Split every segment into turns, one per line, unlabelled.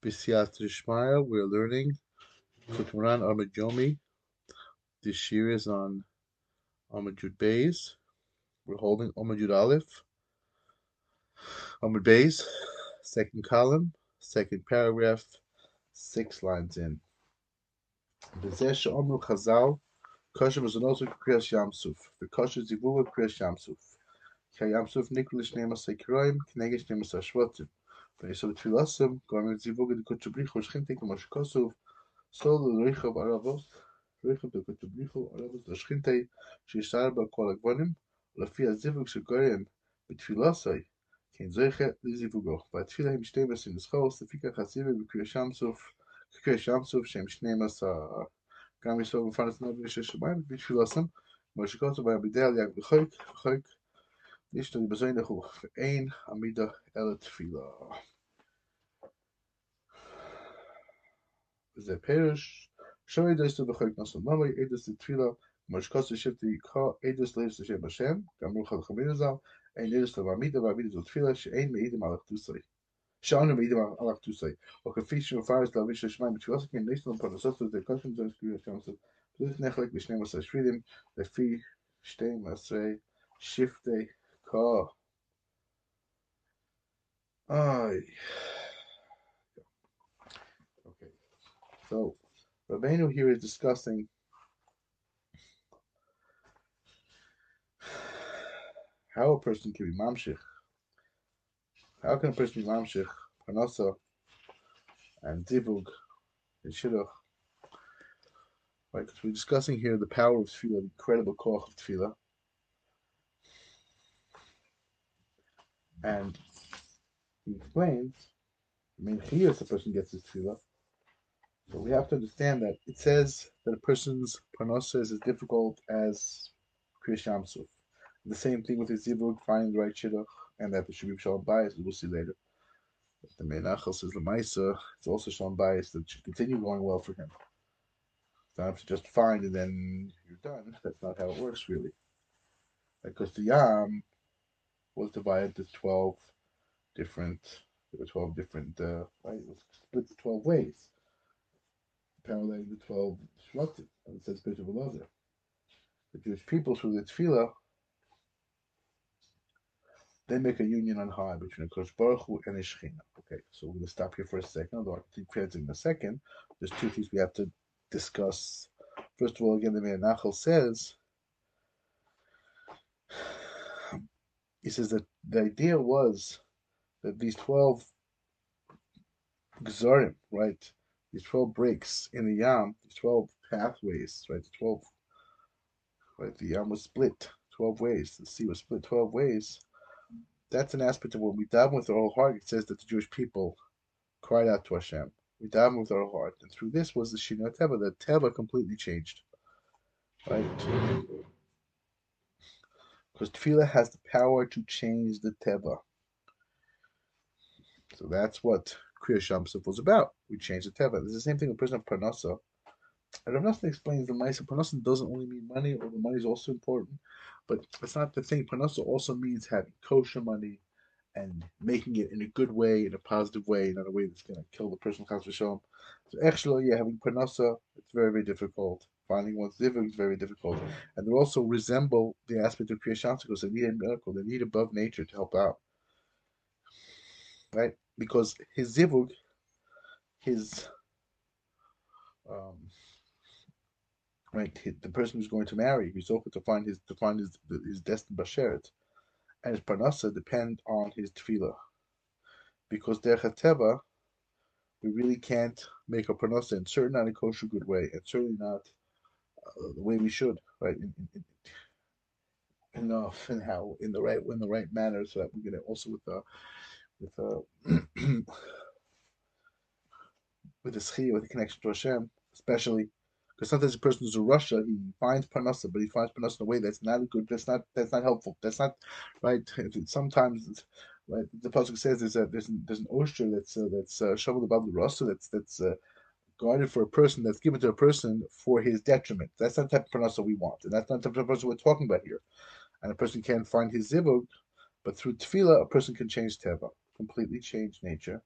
B'siyat Shmaya, we're learning Moharan Amud Yomi. This year is on Amud Yud. We're holding Yud Aleph. Amud Beis, second column, second paragraph, six lines in. B'zeh she'omru Chazal, kosher mezonot kriyas Yamsuf. V'kosher zivuva kriyas Yamsuf. Ki Yamsuf nikru l'shneimos ha'kiroim, k'neged shneimos ha'shvotim. ואי סוב תפיל אסם, כבר אני ציבו גדי קודשו בריחו, שכינתי כמו שכוסוב, סלול ורחב ערבוס, ורחב וקודשו בריחו, ערבוס ושכינתי, שישאר בה כל הגבונים, ולפי הזיווג של גוריין, בתפיל אסוי, כן זויכה לזיווגו, והתפילה הם שתיים עשרים לסחור, ספי ככה סיבי בקוי שם סוף, בקוי סוף, שהם שניים עשר, גם יסוב מפנת נובי של שמיים, בתפיל אסם, כמו שכוסוב היה בידי על יג וחויק, וחויק, נישט די בזיינע רוף פֿאַר איינ אַ מידע אלע the perish. Show Eidos to Bechok Nasan Mamai, Eidos to Tfila, Mashkos to Shifti Ka, Eidos Leis to Shem Hashem, Gamru Chal Chaminazal, Ein Eidos to Vamida, Vamida to Tfila, Shein Meidim Alach Tusai. Sha'anu Meidim Alach Tusai. Or Kafish Mepharis Lavish Shemaim, Tfilasik, and Nislan Panasot to the Koshem Zon Skriya Shamsot, Plut Nechlek, Bishnem Asa Shvidim, Lefi, Shteim Asrei, Shifti Ka. Ay. So, Rabbeinu here is discussing how a person can be mamshich. How can a person be mamshich, panasa, and zivug, and shidduch? Right, because we're discussing here the power of tefillah, the incredible koch of tefillah. And he explains, I mean, here the person gets his tefillah. So we have to understand that it says that a person's parnasa is as difficult as Kriya Shamsuf. The same thing with his zivug, finding the right shidduch, and that there should be shalom bias, as we'll see later. But the Meinachel says the Maisa, it's also shalom bias that should continue going well for him. It's not to just find and then you're done. That's not how it works, really. Because the Yam was divided into 12 different, there were 12 different, uh, right, split 12 ways, paralleling the 12 Shvatim, and it says Bishop Elazar. The Jewish people, through the Tefillah, they make a union on high between Kosh Baruch Hu and Ishchina. Okay, so we're going to stop here for a second, although I'll keep in a second. There's two things we have to discuss. First of all, again, the Meir Nachal says he says that the idea was that these 12 gzarim, right, these 12 breaks in the Yam, these 12 pathways, right, the 12, right, the Yam was split 12 ways, the sea was split 12 ways. That's an aspect of when we daven with our whole heart. It says that the Jewish people cried out to Hashem. We daven with our heart. And through this was the Shinoi Teva. The Teva completely changed. Right? because tefillah has the power to change the teva. So that's what Kriya Shamsuf was about. We change the teva. It's the same thing with person of Parnasa. And Rav explains the Maisa Parnasa doesn't only mean money, or the money is also important, but it's not the thing. Parnasa also means having kosher money and making it in a good way, in a positive way, not a way that's going to kill the person. So actually, yeah, having Parnasa, it's very, very difficult finding one's zivug is very difficult. And they also resemble the aspect of Kriya because they need a miracle, they need above nature to help out. Right? Because his zivug, his um, right, the person who's going to marry, he's open to find his to find his his destined basheret, and his parnasa depend on his tefillah, because teva, we really can't make a parnasa in certainly not a kosher good way, and certainly not the way we should, right? In, in, enough and how in the right in the right manner, so that we're gonna also with the with the with the schia, with the connection to Hashem, especially because sometimes a person who's in Russia, he finds parnasa, but he finds parnasa in a way that's not good. That's not that's not helpful. That's not right. Sometimes, right, the pasuk says there's a there's an, there's an oyster that's uh, that's uh, shoveled above the rasa. That's that's uh, guarded for a person that's given to a person for his detriment. That's not the type of parnasa we want, and that's not the type of person we're talking about here. And a person can't find his zivug, but through tefillah, a person can change teva, completely change nature,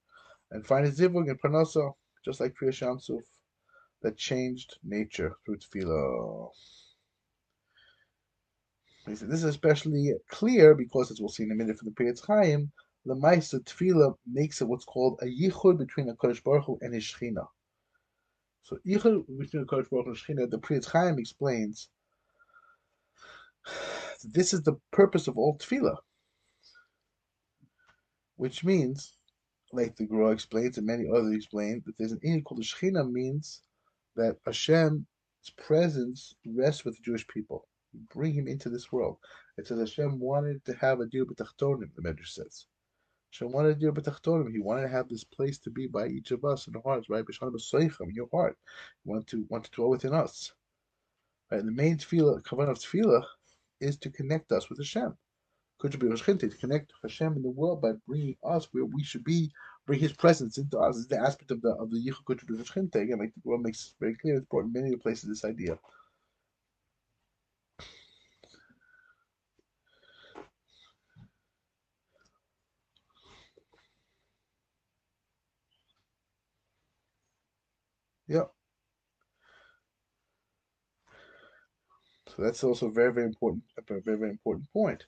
and find a zivug and parnasa, just like Kriya Shamsuf, that changed nature through tefillah. This is especially clear because, as we'll see in a minute from the Pri Etz Chaim, the Maisa Tefillah makes it what's called a yichud between a Kodesh Baruch Hu and his Shechina. So yichud between a Kodesh Baruch Hu and Shechina, the Pri Etz Chaim explains this is the purpose of all Tefillah, which means, like the Guru explains and many others explain, that there's an inyan called the Shechina means that Hashem's presence rests with the Jewish people You bring him into this world. It says Hashem wanted to have a deal b'tachtonim, the Medrash says. Hashem wanted a deal b'tachtonim. He wanted to have this place to be by each of us in our hearts, right? B'shanim b'soicham, in your heart. He wanted to, want to dwell within us. Right? And the main tefillah, kavan of tefillah, is to connect us with Hashem. Could be to connect Hashem in the world by bringing us where we should be, bring His presence into us. Is the aspect of the of the yichud kutu Again, like the Quran makes very clear, it's brought in many places this idea. Yeah. So that's also very, very important, a very, very important point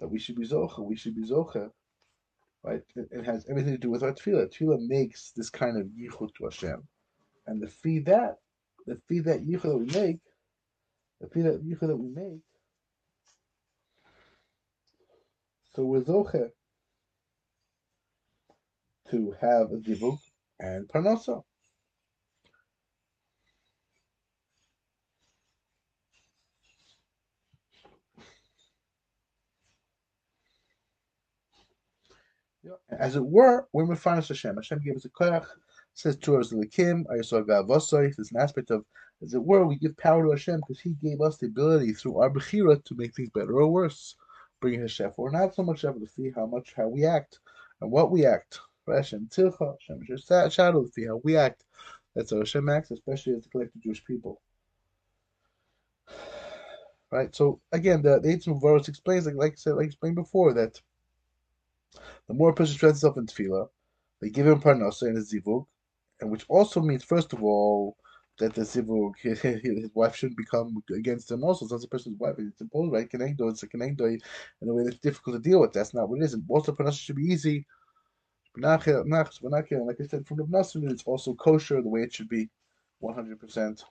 that we should be zocha. We should be zocha, right? It, it, has everything to do with our tefillah. Tefillah makes this kind of yichud to Hashem, and the fee that, the fee that yichud that we make, the fee that yichud that we make. So we're zocha to have a and parnasa. As it were, when we find Hashem, Hashem gave us a koyach, says to us, Likim, Ayasor Gavosoi, there's an aspect of, as it were, we give power to Hashem because He gave us the ability through our Bechira to make things better or worse. Bringing Hashem, or not so much ever to see how much, how we act and what we act. Hashem Tilcha, Hashem Shadow, to see how we act. That's how Hashem acts, especially as the collective Jewish people. Right, so again, the, the Eitzim explains, like, like I said, like I explained before, that the more a person stretches himself in tefillah, they give him parnasa and a zivug, and which also means, first of all, that the zivug, his, his wife shouldn't become against him also. So it's a person's wife. It's imposed, right? Kenegdo, it's a kenegdo in a way that's difficult to deal with. That's not what it is. And also, parnasa should be easy. Like I said, from the Nasr, it's also kosher the way it should be, 100%.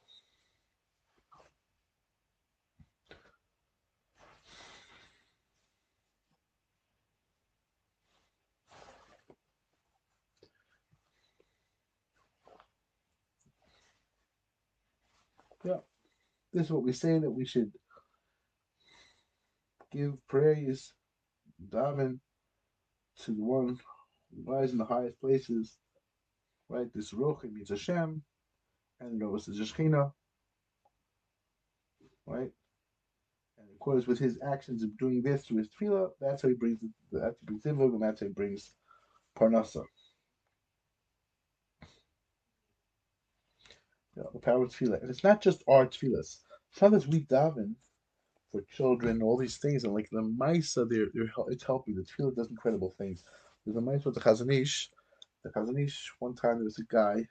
Yeah. This is what we say that we should give praise, daven to the one who lies in the highest places. Right? This Rochim means Hashem, and was the Shechina. Right? And of course, with his actions of doing this to his tefillah, that's how he brings that's how he brings Zivug, and that's how he brings Parnasa. Know, the power of tefillah. And it's not just our tefillahs. Sometimes we daven for children, all these things, and like the Maisa, they're, they're it's helping. The tefillah does incredible things. There's a Maisa with the Chazon Ish. The Chazon Ish, one time there was a guy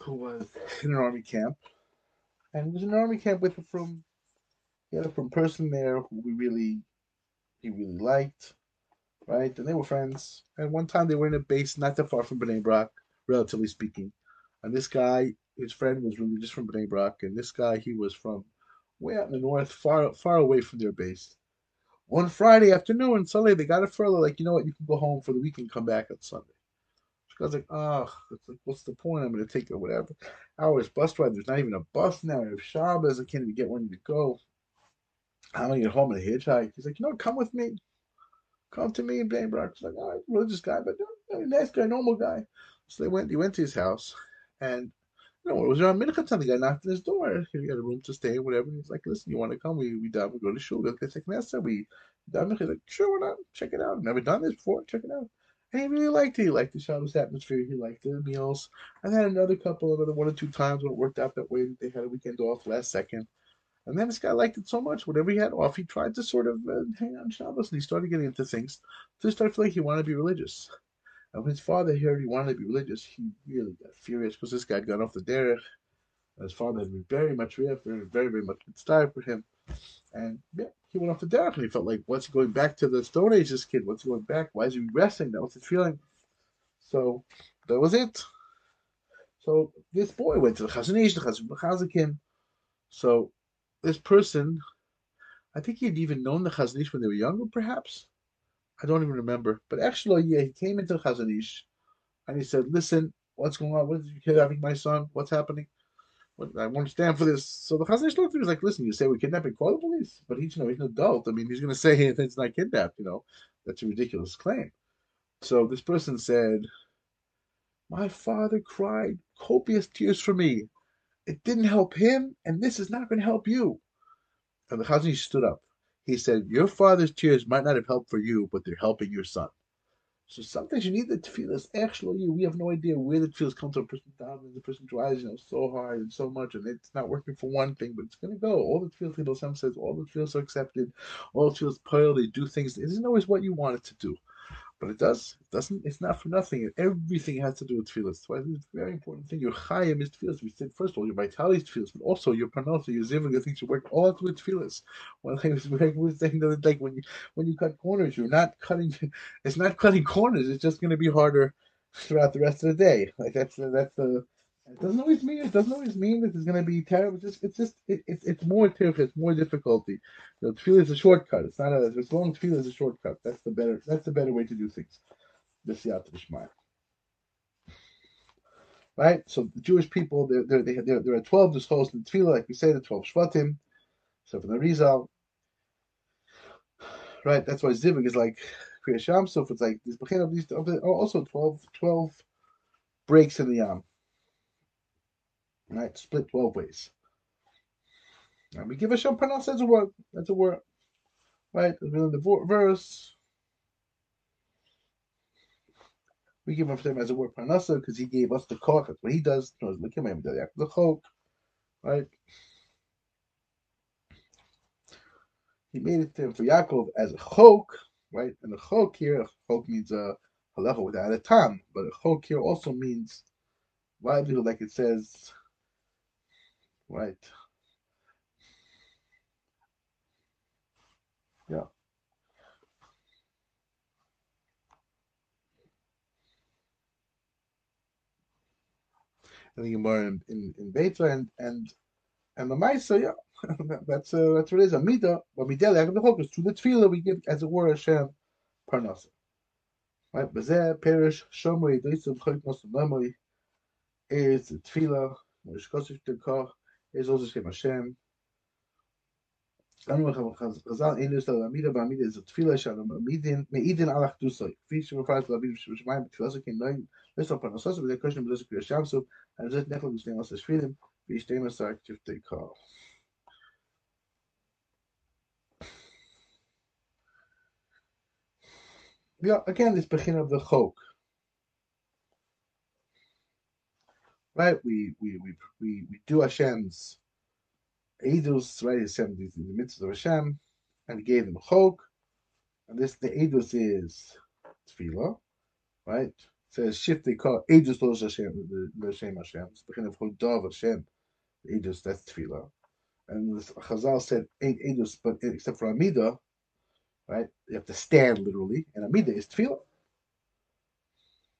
who was in an army camp, and he was in an army camp with a from he had a from person there who we really he really liked, right? And they were friends. And one time they were in a base not that far from Bnei Brak, relatively speaking. And this guy, his friend was really just from Bnei Brak, and this guy, he was from way out in the north, far far away from their base. One Friday afternoon, Sunday, they got a furlough. Like, you know what? You can go home for the weekend, come back on Sunday. The guy's like, oh, like, what's the point? I'm going to take it, whatever. Hours bus ride. There's not even a bus now. I have Shabbos. I can't even get one to go. I'm going to get home in a hitchhike. He's like, you know, come with me. Come to me in Brak. He's like, all right, religious guy, but no, nice guy, normal guy. So they went. He went to his house. And you know, it was around mincha time. The guy knocked on his door. He had a room to stay, whatever. He's like, "Listen, you want to come? We we done. We go to shul. Let's take Nessa. We done. He's like, "Sure, why not? Check it out. Never done this before. Check it out." And he really liked it. He liked the Shabbos atmosphere. He liked the meals. I had another couple of other one or two times when it worked out that way. They had a weekend off last second. And then this guy liked it so much. Whatever he had off, he tried to sort of uh, hang on Shabbos, and he started getting into things. So he started feeling like he wanted to be religious. And when his father heard he wanted to be religious, he really got furious because this guy gone off the derech. His father had been very much very, very, very much inspired for him. And yeah, he went off the derech and he felt like, what's going back to the Stone Age, this kid? What's going back? Why is he regressing? That was his feeling. So that was it. So this boy went to the Chazon Ish, the Chazon So this person, I think he had even known the Chazon Ish when they were younger, perhaps. I don't even remember. But actually, yeah, he came into the Chazon Ish and he said, Listen, what's going on? What is you kidnapping my son? What's happening? I won't stand for this. So the Chazon Ish looked at him was like, Listen, you say we're kidnapping, call the police. But he's, you know, he's an adult. I mean, he's going to say it's not kidnapped, you know. That's a ridiculous claim. So this person said, My father cried copious tears for me. It didn't help him, and this is not going to help you. And the Chazon Ish stood up. He said, Your father's tears might not have helped for you, but they're helping your son. So sometimes you need the tefillas. Actually, we have no idea where the tefillas come to a person and the person tries, you know, so hard and so much, and it's not working for one thing, but it's going to go. All the tefillas, people some says, all the tefillas are accepted, all the tefillas pile, they do things. It isn't always what you want it to do. But it does. It doesn't. It's not for nothing. Everything has to do with tefillas. That's why it's a very important thing. Your chayim is tefillas. We said first of all your vitality is tefillas, but also your parnasa, your zivug, the things you work all with tefillas. One thing was we were saying the other day when you when you cut corners, you're not cutting. It's not cutting corners. It's just going to be harder throughout the rest of the day. Like that's that's the it doesn't always mean it doesn't always mean that it's going to be terrible. It's just it's just it, it, it's more terrible. It's more difficulty. You know, tefillah is a shortcut. It's not a as long tefillah is a shortcut. That's the better that's the better way to do things. The siyat b'shmai. Right. So the Jewish people there there there there are twelve disclosed in the tefillah, like we say the twelve shvatim. So for the Rizal. Right. That's why zivug is like Kriyasham. So if it's like this, of these oh, also 12, 12 breaks in the yam. Right? Split 12 ways. And we give a Parnas as a word. That's a word. Right? In the verse. We give him as a word Parnasa because he gave us the chok. That's what he does. look at The chok. Right? He made it to him for Yaakov as a chok. Right? And the chok here, a chok means a halacha without a tam. But a chok here also means livelihood, like it says Right. Yeah. I think more in, in, in Beta and and and the Maisa, yeah, that's uh, that's what it is. A mida, but deli the focus to the tefillah we give as it were Hashem parnasa. Right, there perish shomri doisim choiknos memory is tefillah, which goes to the is also Shem Hashem. לנו חז"ל אין לסתר לעמידה בעמידה זו תפילה שאנו מעידין על אחדוסוי כפי שמפרט רבים בשמיים בתפילה זו כן לא לסתר פרנסוסו וזה קושן בזה שקריאה שמסו על זה נכלל בשני עשר שפילים וישתים עשר כתבתי קרא Yeah, again, it's beginning of the chok. right? We we we we, we do Hashem's Eidos, right? Hashem in the midst of Hashem, and he gave them chok, and this the Eidos is tefillah, right? It says shift they call Eidos lo Hashem the Hashem Hashem. It's kind of Hodav Hashem. Eidos that's tefillah, and the Chazal said ain't but except for Amida, right? You have to stand literally, and Amida is tefillah.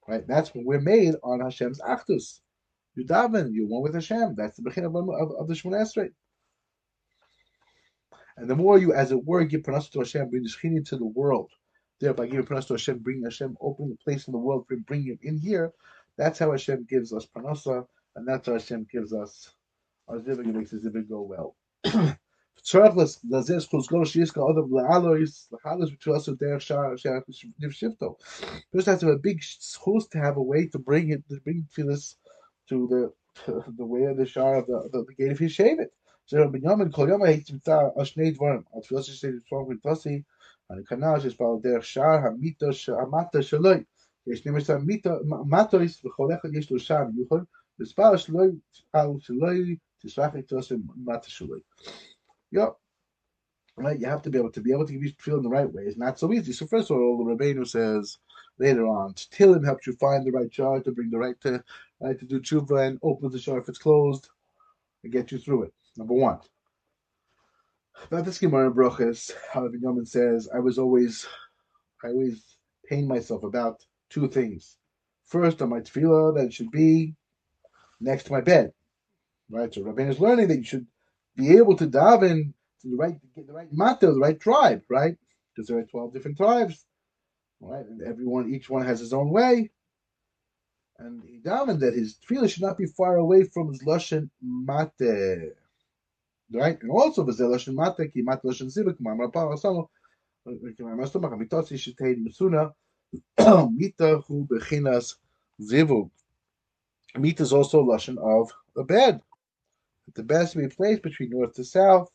Right, that's when we're made on Hashem's achdus. You daven, you're one with Hashem. That's the beginning of, of, of the Shemona Esrei. And the more you, as it were, give parnasa to Hashem, bring the Shechini into the world, thereby giving parnasa to Hashem, bring Hashem, open the place in the world, bring him in here. That's how Hashem gives us parnasa, and that's how Hashem gives us our zivig, makes the zivig go well. First has to have a big schus to have a way to bring it, to bring this to the to the way of the shar of the, the, the gate of his shavet. So Binyamin kol yom hitzimta al shnei dvarim al tfilas shtei dvarim with tasi and kanal shespal derech shar hamita hamata shaloi. יש נמסר מטויס וכל אחד יש לו שער מיוחד, מספר שלוי על שלוי תשלח את תוסם מטה שלוי. Yeah. Right, you have to be able to be able to give you feel in the right way. It's not so easy. So first of all, the Rabbeinu says later on. Tehillim helps you find the right jar to bring the right to right to do tshuva and open the jar if it's closed and get you through it. Number one. About this Gemara in Brochus, Rabbi Yomin says, I was always, I always pain myself about two things. First, on my tefillah, that it should be next to my bed. Right? So Rabbi is learning that you should be able to daven to the right, get the right matter, the right tribe, right? Because there are 12 different tribes, right? And everyone, each one has his own way. And he davened that his tefillah should not be far away from his lashon mate. Right? And also, v'zeh lashon mate, ki mate lashon zivik, ma'amar pa, asamo, k'ma'amar stomach, amitotzi shetei mesuna, mita hu bechinas zivug. Mita is also lashon of a bed. The bed to be placed between north to south.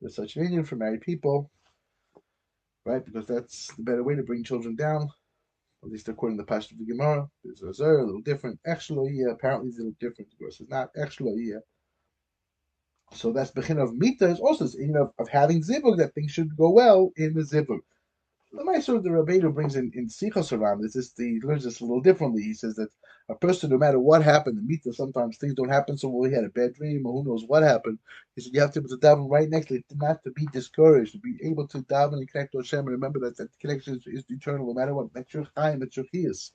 There's such an inyan for married people, right? Because that's the better way to bring children down, at least according to the Pastor of the Gemara. There's a Zer, a little different. Echshloiyah, apparently it's a little different. Of course, it's not actually Echshloiyah. So that's Bechin of Mita is also in of, of having Zibug, that things should go well in the Zibug. The Meister of the Rabbeinu brings in, in Sichos around this, is the, he learns this a little differently. He says that a person, no matter what happened, the Mita, sometimes things don't happen, so well, he had a bad dream, or who knows what happened. He said you have to be to daven right next to it, not to be discouraged, to be able to daven and connect to Hashem, and remember that that connection is, is eternal, no matter what. That's your time, that's your chiyas.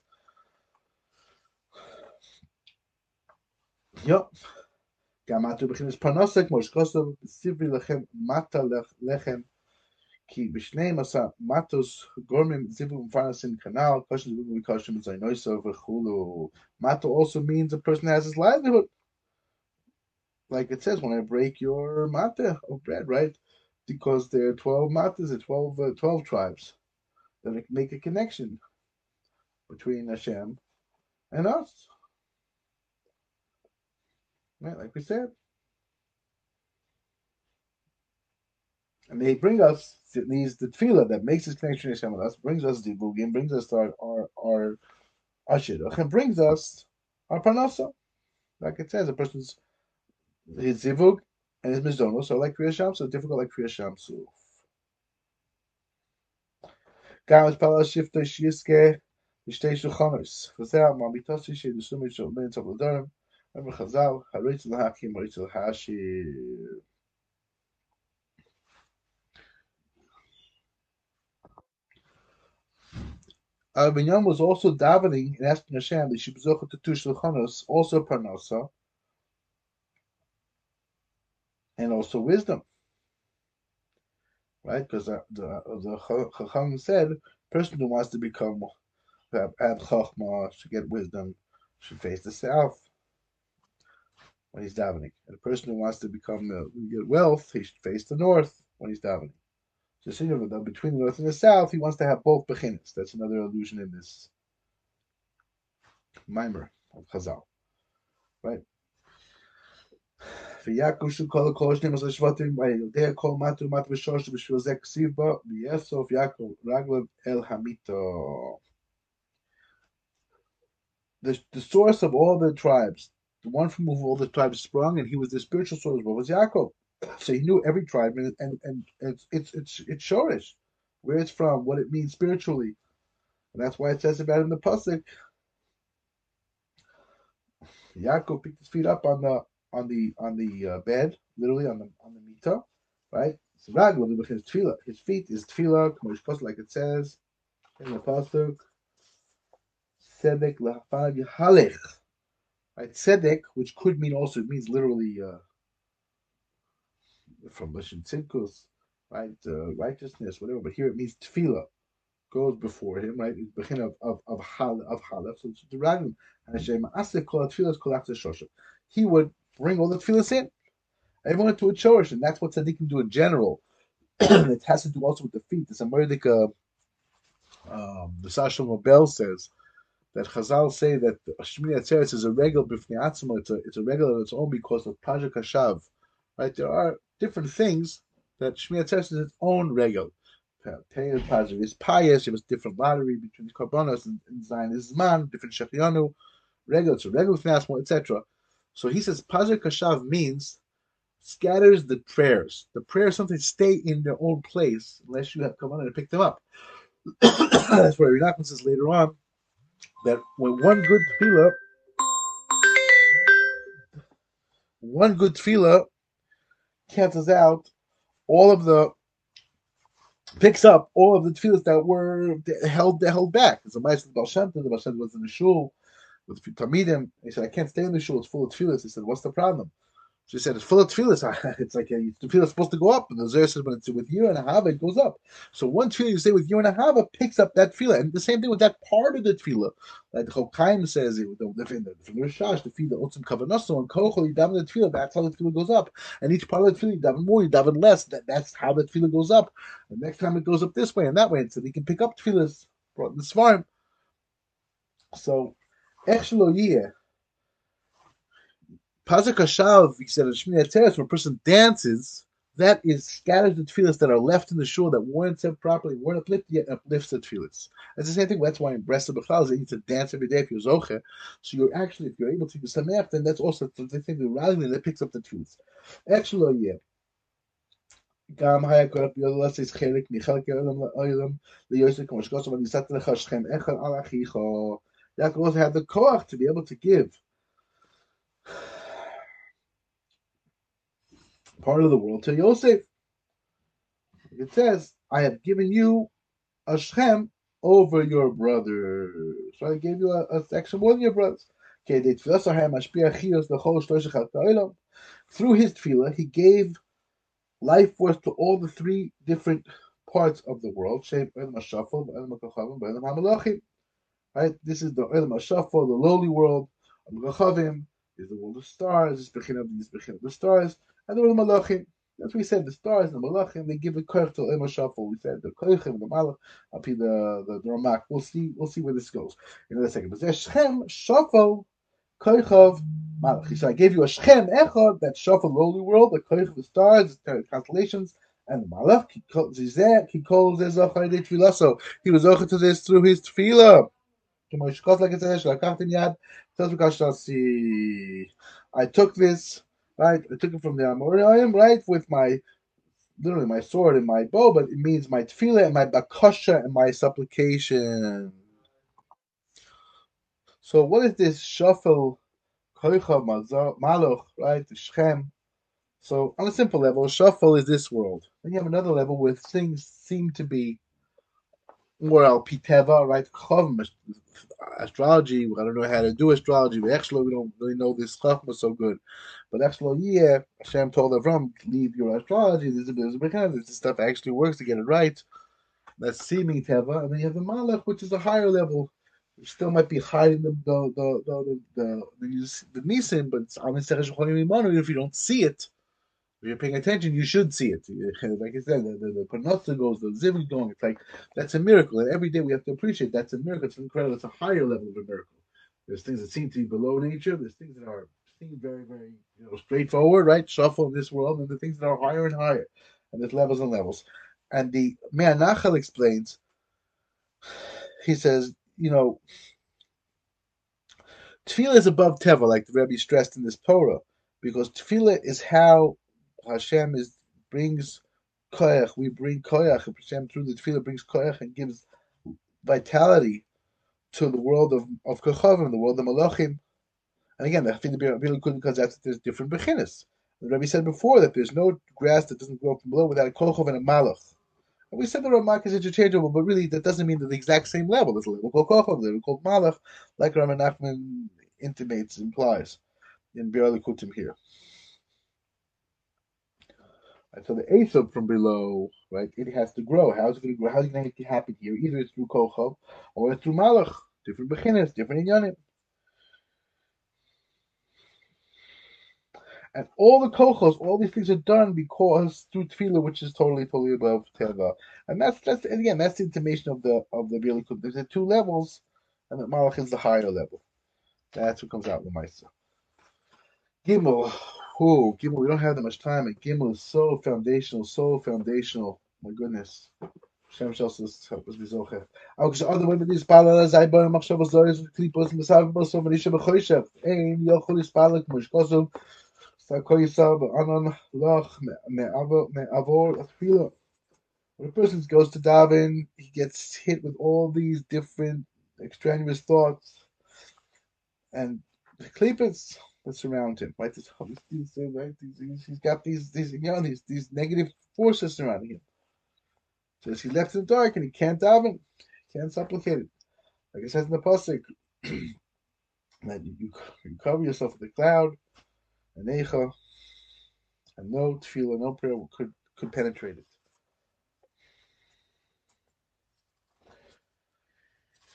Yep. Gamatu sivri lechem, mata lechem, ki bishnei masa matos gormim zivu mfanasin kanal kashim zivu mikashim zainoisa v'chulu. Mato also means a person has his livelihood. Like it says, when I break your mata of bread, right? Because there are 12 matas, the 12, uh, 12 tribes that make a connection between Hashem and us. Right, like we said. And they bring us these the tefillah that makes this connection to Hashem with us, brings us divugim, brings us our our our and brings us our parnasa. Like it says, a person's his zivug and his mizdonos So like kriya shamsu, difficult like kriya shamsu. Gams palas shifta shiske shulchanos. Remember Chazal. Uh, Binyan was also davening and asking Hashem that she bezocha to two shulchanos, also parnasa, and also wisdom. Right? Because the, the, the Chacham said, person who wants to become, have chachma, should get wisdom, should face the south when he's davening. And the person who wants to become, uh, get wealth, he should face the north when he's davening. So between the north and the south, he wants to have both bechinas. That's another allusion in this mimer of Chazal. Right? ויעקב שוב כל הכל שנים עשרה שבטים, ויודע כל מטו ומטו ושורש בשביל זה כסיב בו, ויאסוף יעקב רגליו אל המיתו. The, the source of all the tribes, the one from whom all the tribes sprung, and he was the spiritual source, what was Yaakov? So he knew every tribe and and, and it's it's it's it's shorish, where it's from, what it means spiritually. And that's why it says about in the Pasuk. Yaakov picked his feet up on the on the on the uh, bed, literally on the on the mita, right? So Ragla his tefillah, his feet is tefillah, like it says in the pasuk. Sedek lahafav yahalech, right? Sedek, which could mean also it means literally uh, from Lashon Tzidkus, right? Uh, righteousness, whatever. But here it means tefillah goes before him, right? It's begin of of of hal of halef. So the and Hashem asik kol tefillas kol shoshem. He would bring all the tefillas in, everyone to a chorish, and that's what tzaddikim do in general. it has to do also with the feet. There's a merdika. Um, the Sashal Mobel says that Chazal say that Shmini Atzeres is a regular b'fnei. It's a it's a regal of its own because of Paja Kashav. Right? There are different things that Shmini Atzeres is its own regal. Pajav is pious. It was different lottery between Karbonos and, and Zman, different Shechianu, regal to regal Fnasmo, etc. So he says Pajav Kashav means scatters the prayers. The prayers sometimes stay in their own place unless you have come on and pick them up. That's where Nachman says later on that when one good tefillah, one good tefillah cancels out all of the picks up all of the tefillahs that were held that held back. It's a nice Baal Shem the Baal was in the shul with Talmidim. He said, I can't stay in the shul, it's full of tefillahs. He said, What's the problem? She said, it's full of tefillahs. It's like a, tefillah is supposed to go up. And the Zohar says, when it's with you and a hava, it goes up. So one tefillah you say with you and a hava picks up that tefillah. And the same thing with that part of the tefillah. Like says, the, the, the, the, Rishash, the tefillah, Otzim Kavanaso, and Kochel, you daven the tefillah. That's how the tefillah goes up. And each part of the tefillah, you daven more, you daven less. That, that's how the tefillah goes up. And next time it goes up this way and that way. And so he can pick up tefillahs brought in the Svarim. So, Ech Pasuk Hashav, he said, Shmini Atzeres, when a person dances, that is scattered the tefillahs that are left in the shul that weren't said properly, weren't uplifted yet, uplifts the tefillahs. That's the same thing. That's why in Breslov Bechal, they need to dance every day if you're zocher. So you're actually, if you're able to do sameach, then that's also the thing that rallying that picks up the tefillahs. Actually, oh, yeah. גם היה קורה ביולס יש חלק מחלק העולם לעולם ליוסק כמו שגוסו וניסת לך שכם אחד על אחיך. That also had the koach to be able to give part of the world to Yosef. It says, I have given you a Shem over your brothers. So I gave you a, a section more than your brothers. Okay, Through his tefillah, he gave life force to all the three different parts of the world. Right? This is the HaShafal, the lowly world. Am is the world of stars, is the of the stars and the malachim. What we said. The stars and the malachim they give a koich to Ema Shafal. We said the koichim, the malach, up the the, the Ramak. We'll see. We'll see where this goes in a second. But there's Shem Shafal koichav malach. Said, I gave you a Shem echad that Shafal lowly world, the koich of the stars, the constellations. And the malach, he calls his So he was over to this through his tefillah. I took this right? I took it from the Amoraim, right, with my literally my sword and my bow, but it means my tefillah and my bakasha and my supplication. So what is this shuffle, koicha, maloch, right, the? So on a simple level, shuffle is this world. Then you have another level where things seem to be more al piteva, right? Astrology. I don't know how to do astrology, but actually we don't really know this stuff was so good. But actually, yeah, Hashem told Avram, leave your astrology. There's a because this stuff actually works to get it right. That's seeming teva, and then you have the malach, which is a higher level. You still might be hiding the the the the the, the, the, the nisim, but it's on the if you don't see it. If you're paying attention, you should see it. Like I said, the, the, the goes, the zivig going. It's like that's a miracle, and every day we have to appreciate that's a miracle. It's incredible. It's a higher level of a miracle. There's things that seem to be below nature. There's things that are seem very, very you know straightforward, right? Shuffle in this world, and the things that are higher and higher, and there's levels and levels. And the Me'er Nachal explains. He says, you know, tefillah is above teva, like the Rebbe stressed in this Torah, because tefillah is how Hashem is brings koyach. We bring koyach. Hashem through the tefillah brings koyach and gives vitality to the world of of kochavim, the world of malachim. And again, the tefillah really because that's there's different bechinas. The Rabbi said before that there's no grass that doesn't grow from below without a kochav and a malach. And we said the Ramak is interchangeable, but really that doesn't mean they're the exact same level. There's a level called kochav, a level called malach, like Raman Nachman intimates, implies in Biur Likutim here. Right? So the Asab from below, right, it has to grow. How's it going to grow? How's it going to happen here? Either it's through Kochov or it's through Malach. Different beginners, different inyanim. And all the kochos, all these things are done because through tefillah, which is totally, totally above teva. And that's that's again that's the intimation of the of the really There's the two levels, and that malach is the higher level. That's what comes out the Maisa. Gimel, oh, Gimel, we don't have that much time, and Gimel is so foundational, so foundational. My goodness. Shem oh, other women is anon. When a person goes to daven, he gets hit with all these different extraneous thoughts and the klipos that surround him. Right, these, these, right? These, he's got these these you know these these negative forces surrounding him. So he's left in the dark and he can't daven, can't supplicate it. Like it says in the pasuk, that you, you cover yourself with a cloud, an eicha, and no tefillah, no prayer could could penetrate it.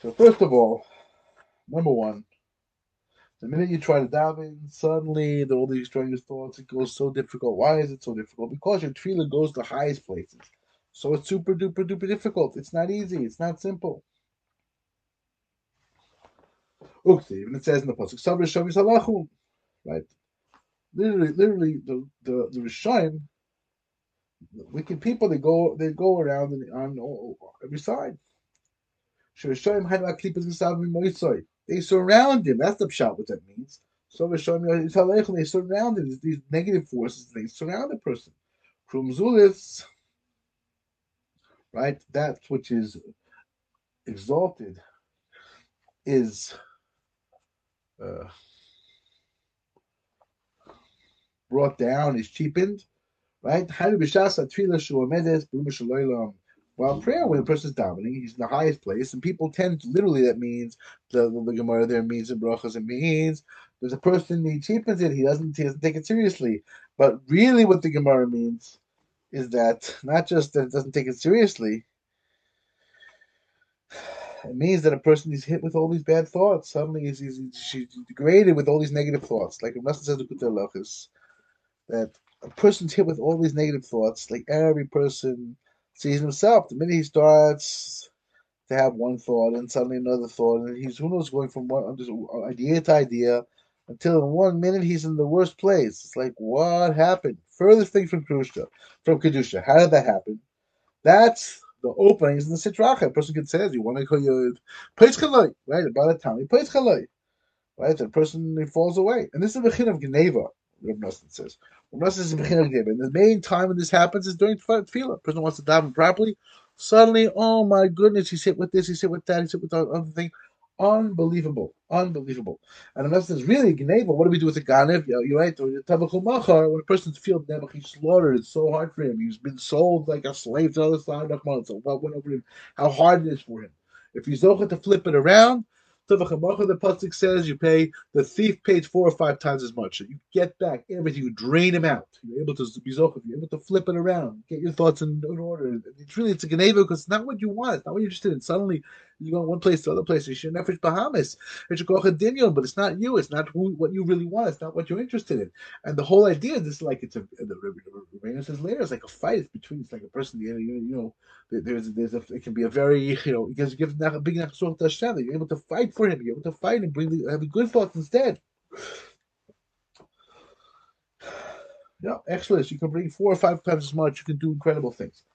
So first of all, number one, the minute you try to dive in, suddenly there are all these strange thoughts. It goes so difficult. Why is it so difficult? Because your tefillah goes to highest places. So it's super duper duper difficult. It's not easy. It's not simple. Ukti, even it says in the pasuk, right? Literally, literally, the the the Rishayim, the wicked people, they go they go around on, every side. They surround him. That's the pshat. What that means. So they surround him. These negative forces. They surround the person. Krumzulis, right? That which is exalted is uh, brought down, is cheapened, right? While prayer, when a person is davening, he's in the highest place, and people tend to literally that means the, the, Gemara there means in brachas it means there's a person he cheapens it, he doesn't he doesn't take it seriously. But really, what the Gemara means is that not just that it doesn't take it seriously, it means that a person is hit with all these bad thoughts. Suddenly, he's, he's, he's degraded with all these negative thoughts. Like Rav says, the psychologist that a person's hit with all these negative thoughts. Like every person sees himself. The minute he starts to have one thought and suddenly another thought, and he's who knows going from one idea to idea until in one minute he's in the worst place. It's like what happened? Furthest thing from Kedusha, from Kedusha. How did that happen? That's the openings in the sitracha. A person can say, "You want to call your place chalai, right?" By the time he chalai, right, the person he falls away, and this is the chin of Geneva. Reb Nosson says. Nosson is of Geneva, and the main time when this happens is during tefillah. Person wants to daven properly. Suddenly, oh my goodness, he's hit with this, he's hit with that, he's hit with that other thing. Unbelievable, unbelievable. And unless there's really Geneva, what do we do with the Ganev? You're right, when a person's field Nebuch, he's slaughtered, it's so hard for him. He's been sold like a slave to the other side of the So what went over him? How hard it is for him. If he's Zocha to flip it around, the pasuk says you pay the thief paid four or five times as much. You get back everything, you drain him out. You're able to be you're able to flip it around, get your thoughts in, in order. It's really it's a geneva because it's not what you want, it's not what you're interested in. Suddenly you go one place to other place. You should nefesh Bahamas. It's a but it's not you. It's not who, what you really want. It's not what you're interested in. And the whole idea is this like it's a the Rabbeinu says later it's like a fight. It's between it's like a person. You know, you know there's there's a it can be a very you know because you give a big nachsor to Hashem you're able to fight for him. You're able to fight and bring the, have good thoughts instead. Yeah, excellent. You can bring four or five times as much. You can do incredible things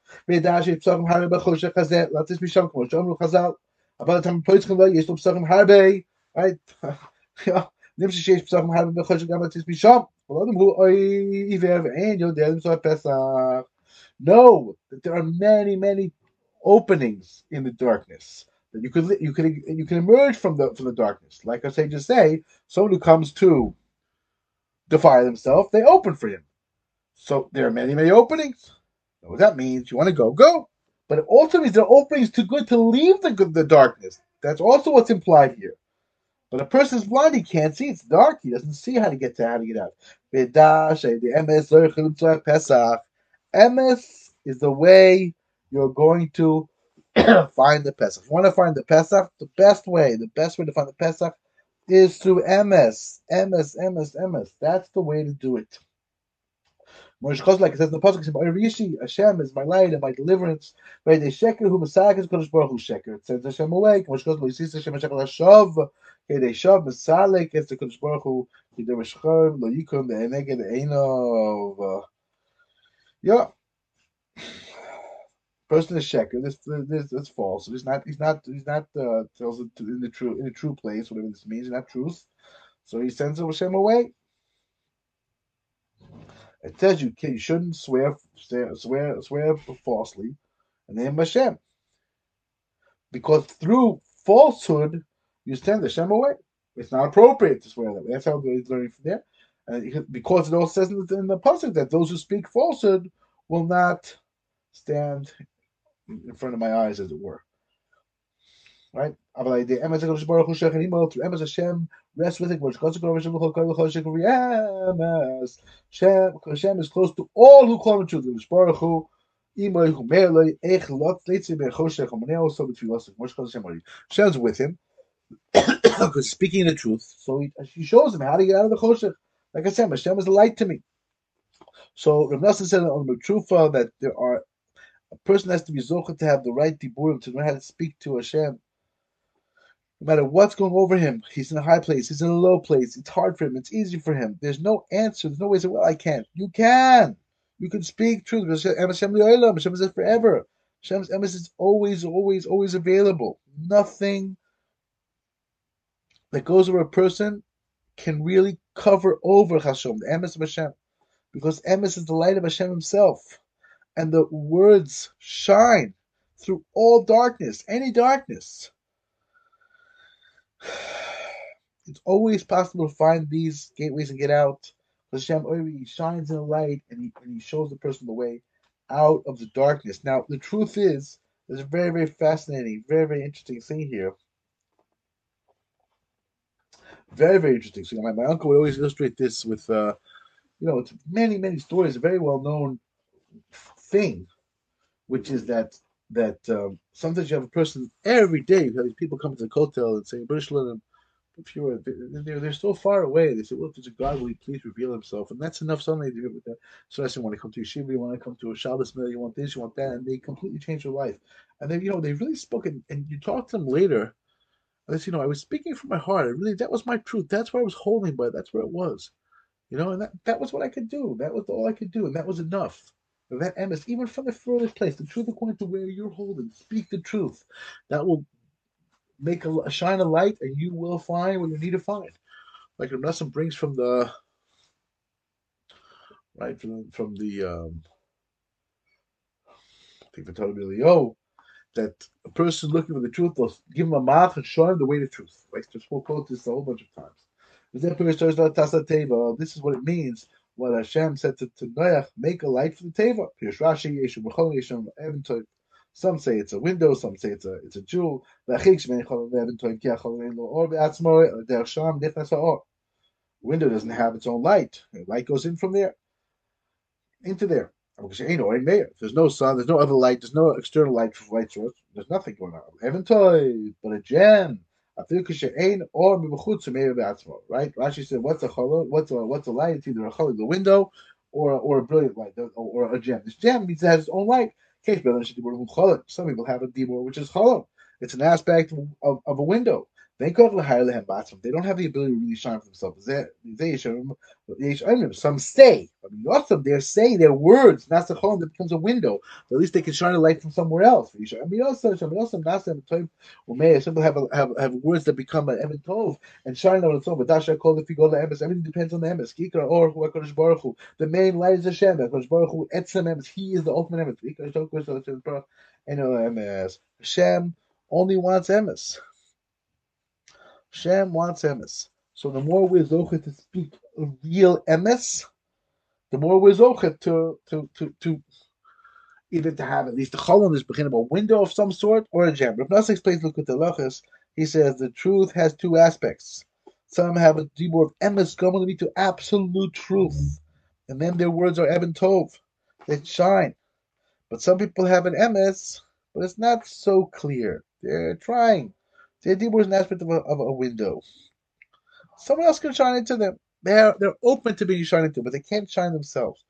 about the time of Poitzchim, Yesh Lo Pesachim Harbe, right? Nimshi Sheish Pesachim Harbe, and Pesach. No, there are many, many openings in the darkness. That you could you could you can emerge from the from the darkness. Like I say, just say someone who comes to defile themselves, they open for him. So there are many, many openings. Know what that means? You want to go, go. But also means the opening is too good to leave the the darkness. That's also what's implied here. But a person's blind; he can't see. It's dark. He doesn't see how to get to how to get out. Emes is the way you're going to find the Pesach. If you want to find the Pesach, the best way, the best way to find the Pesach is through Emes. Emes, Emes, Emes. That's the way to do it. Moshe like it says in the Pasuk, Rishi, Hashem is my light and my deliverance. Right? They sheker who Masag is Kodesh Baruch Hu sheker. It says Hashem awake. Moshe Lo Yisis Hashem Hashem Hashav. Okay, they shav Masalek. It's the Kodesh Baruch Hu. Yidem Shchar, Lo Yikum, the Eneged, Einov. Yeah. Person is sheker. This, this, this false. He's not. He's not. He's not. Uh, tells it in the true in the true place. Whatever this means, not truth. So he sends Hashem away. It says you can, you shouldn't swear swear swear falsely, and the name of Hashem. Because through falsehood, you send the Hashem away. It's not appropriate to swear that way. That's how he's learning from there. And because it also says in the, in the pasuk that those who speak falsehood will not stand in front of my eyes, as it were. Right? Through emes Hashem rest with it. Hashem is close to all who call him truth. Baruch Hu. Shem's with him because speaking the truth. So he, he shows him how to get out of the choshech. Like I said, Hashem is a light to me. So Rav Nassim said on the Trufa that there are a person has to be zocha to have the right diburim to know how to speak to Hashem. No matter what's going over him, he's in a high place, he's in a low place. It's hard for him. It's easy for him. There's no answer. There's no way to say, "Well, I can't." You can. You can speak truth. Hashem Hashem is forever. Hashem's emes is always, always, always available. Nothing that goes over a person can really cover over Hashem, the emes of Hashem, because emes is the light of Hashem Himself, and the words shine through all darkness, any darkness. It's always possible to find these gateways and get out. Hashem already shines in the light and he, and he shows the person the way out of the darkness. Now, the truth is, there's a very, very fascinating, very, very interesting thing here very, very interesting. So my, my uncle would always illustrate this with, uh, you know, it's many, many stories. A very well known thing, which is that that um, sometimes you have a person every day. You have these people come to the hotel and say, "British if you were, they're, they're so far away. They say, well, if there's a God, will he please reveal himself? And that's enough suddenly to do with that. So I said, when I come to yeshiva, you want to come to a Shabbos meal, you want this, you want that, and they completely change their life. And then, you know, they've really spoke. and you talk to them later, as you know, I was speaking from my heart. I really, that was my truth. That's where I was holding by. That's where it was. You know, and that, that was what I could do. That was all I could do, and that was enough. That emes, even from the furthest place, the truth according to where you're holding, speak the truth. That will make a shine a light, and you will find what you need to find. Like Rav brings from the right from from the um, I think the Torah Yo that a person looking for the truth will give him a mouth and show him the way to truth. Like just quote this a whole bunch of times. This is what it means. What Hashem said to, to Noach, make a light for the teva. Some say it's a window, some say it's a it's a jewel. Window doesn't have its own light. Light goes in from there into there. There's no sun, there's no other light, there's no external light from light source, there's nothing going on. But a gem. Right? Rashi said, What's a cholor? What's a what's a light? It's either a cholon, the window, or or a brilliant light, or, or a gem. This gem means it has its own light. Some people have a dibur which is cholon. It's an aspect of, of a window. They don't have the ability to really shine for themselves. Some mean, awesome. They're saying their words. That's the home that becomes a window. But at least they can shine a light from somewhere else. I mean, also, some have have have words that become an even tov and shine on its own. But dasha called if you go to emes, everything depends on the emes. Kikar or Hakadosh Baruch. The main light is Hashem. Hakadosh Baruch Hu etzem emes. He is the ultimate emes. Uh, Hashem only wants emes. Shem wants emes. So the more we're zochet to speak real emes, the more we're zochet to to to to either to have at least the cholon is beginning a window of some sort or a gem. If Nas explains look at the lachas, he says the truth has two aspects. Some have a dibur of emes to to absolute truth, and then their words are even tov, they shine. But some people have an emes, but it's not so clear. They're trying. The idea was an aspect of a, of a window. Someone else can shine into them. They're they're open to being shined into, but they can't shine themselves.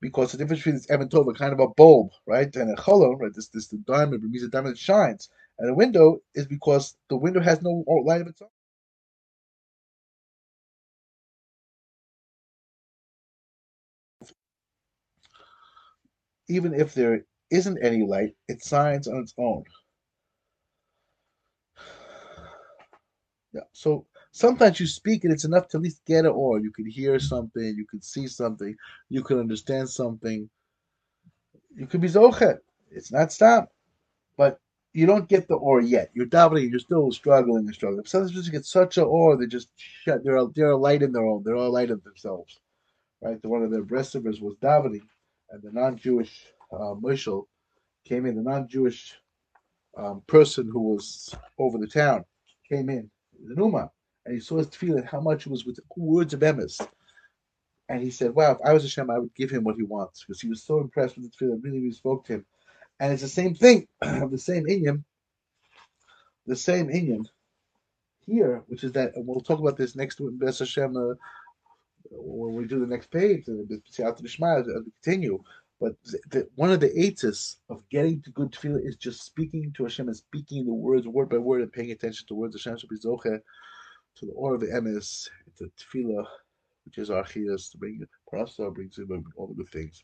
Because the difference between this Even Tova, kind of a bulb, right, and a cholon, right, this this the diamond, means a diamond shines, and a window is because the window has no light of its own. Even if there isn't any light, it shines on its own. Yeah. So sometimes you speak and it's enough to at least get it or you can hear something, you can see something, you can understand something. You could be zochet. It's not stop, but you don't get the or yet. You're davening, you're still struggling and struggling. Sometimes just get such a or they just shut. They're they're light in their own. They're all light of themselves, right? The, one of their Breslovers was davening, and the non-Jewish uh, Mishal came in. The non-Jewish um, person who was over the town came in, the Numa, and he saw his tefillah, how much it was with words of emes. And he said, Wow, if I was Hashem, I would give him what he wants because he was so impressed with the tefillah, really, really spoke to him. And it's the same thing, the same inyan, the same inyan here, which is that, we'll talk about this next week, Bes Hashem, uh, when we do the next page, and continue. But the, one of the aids of getting to good tefillah is just speaking to Hashem and speaking the words word by word and paying attention to words. Hashem should be zoche to the or of the emes, to tefillah, which is our chiyas, to bring parnasa, brings in all the good things.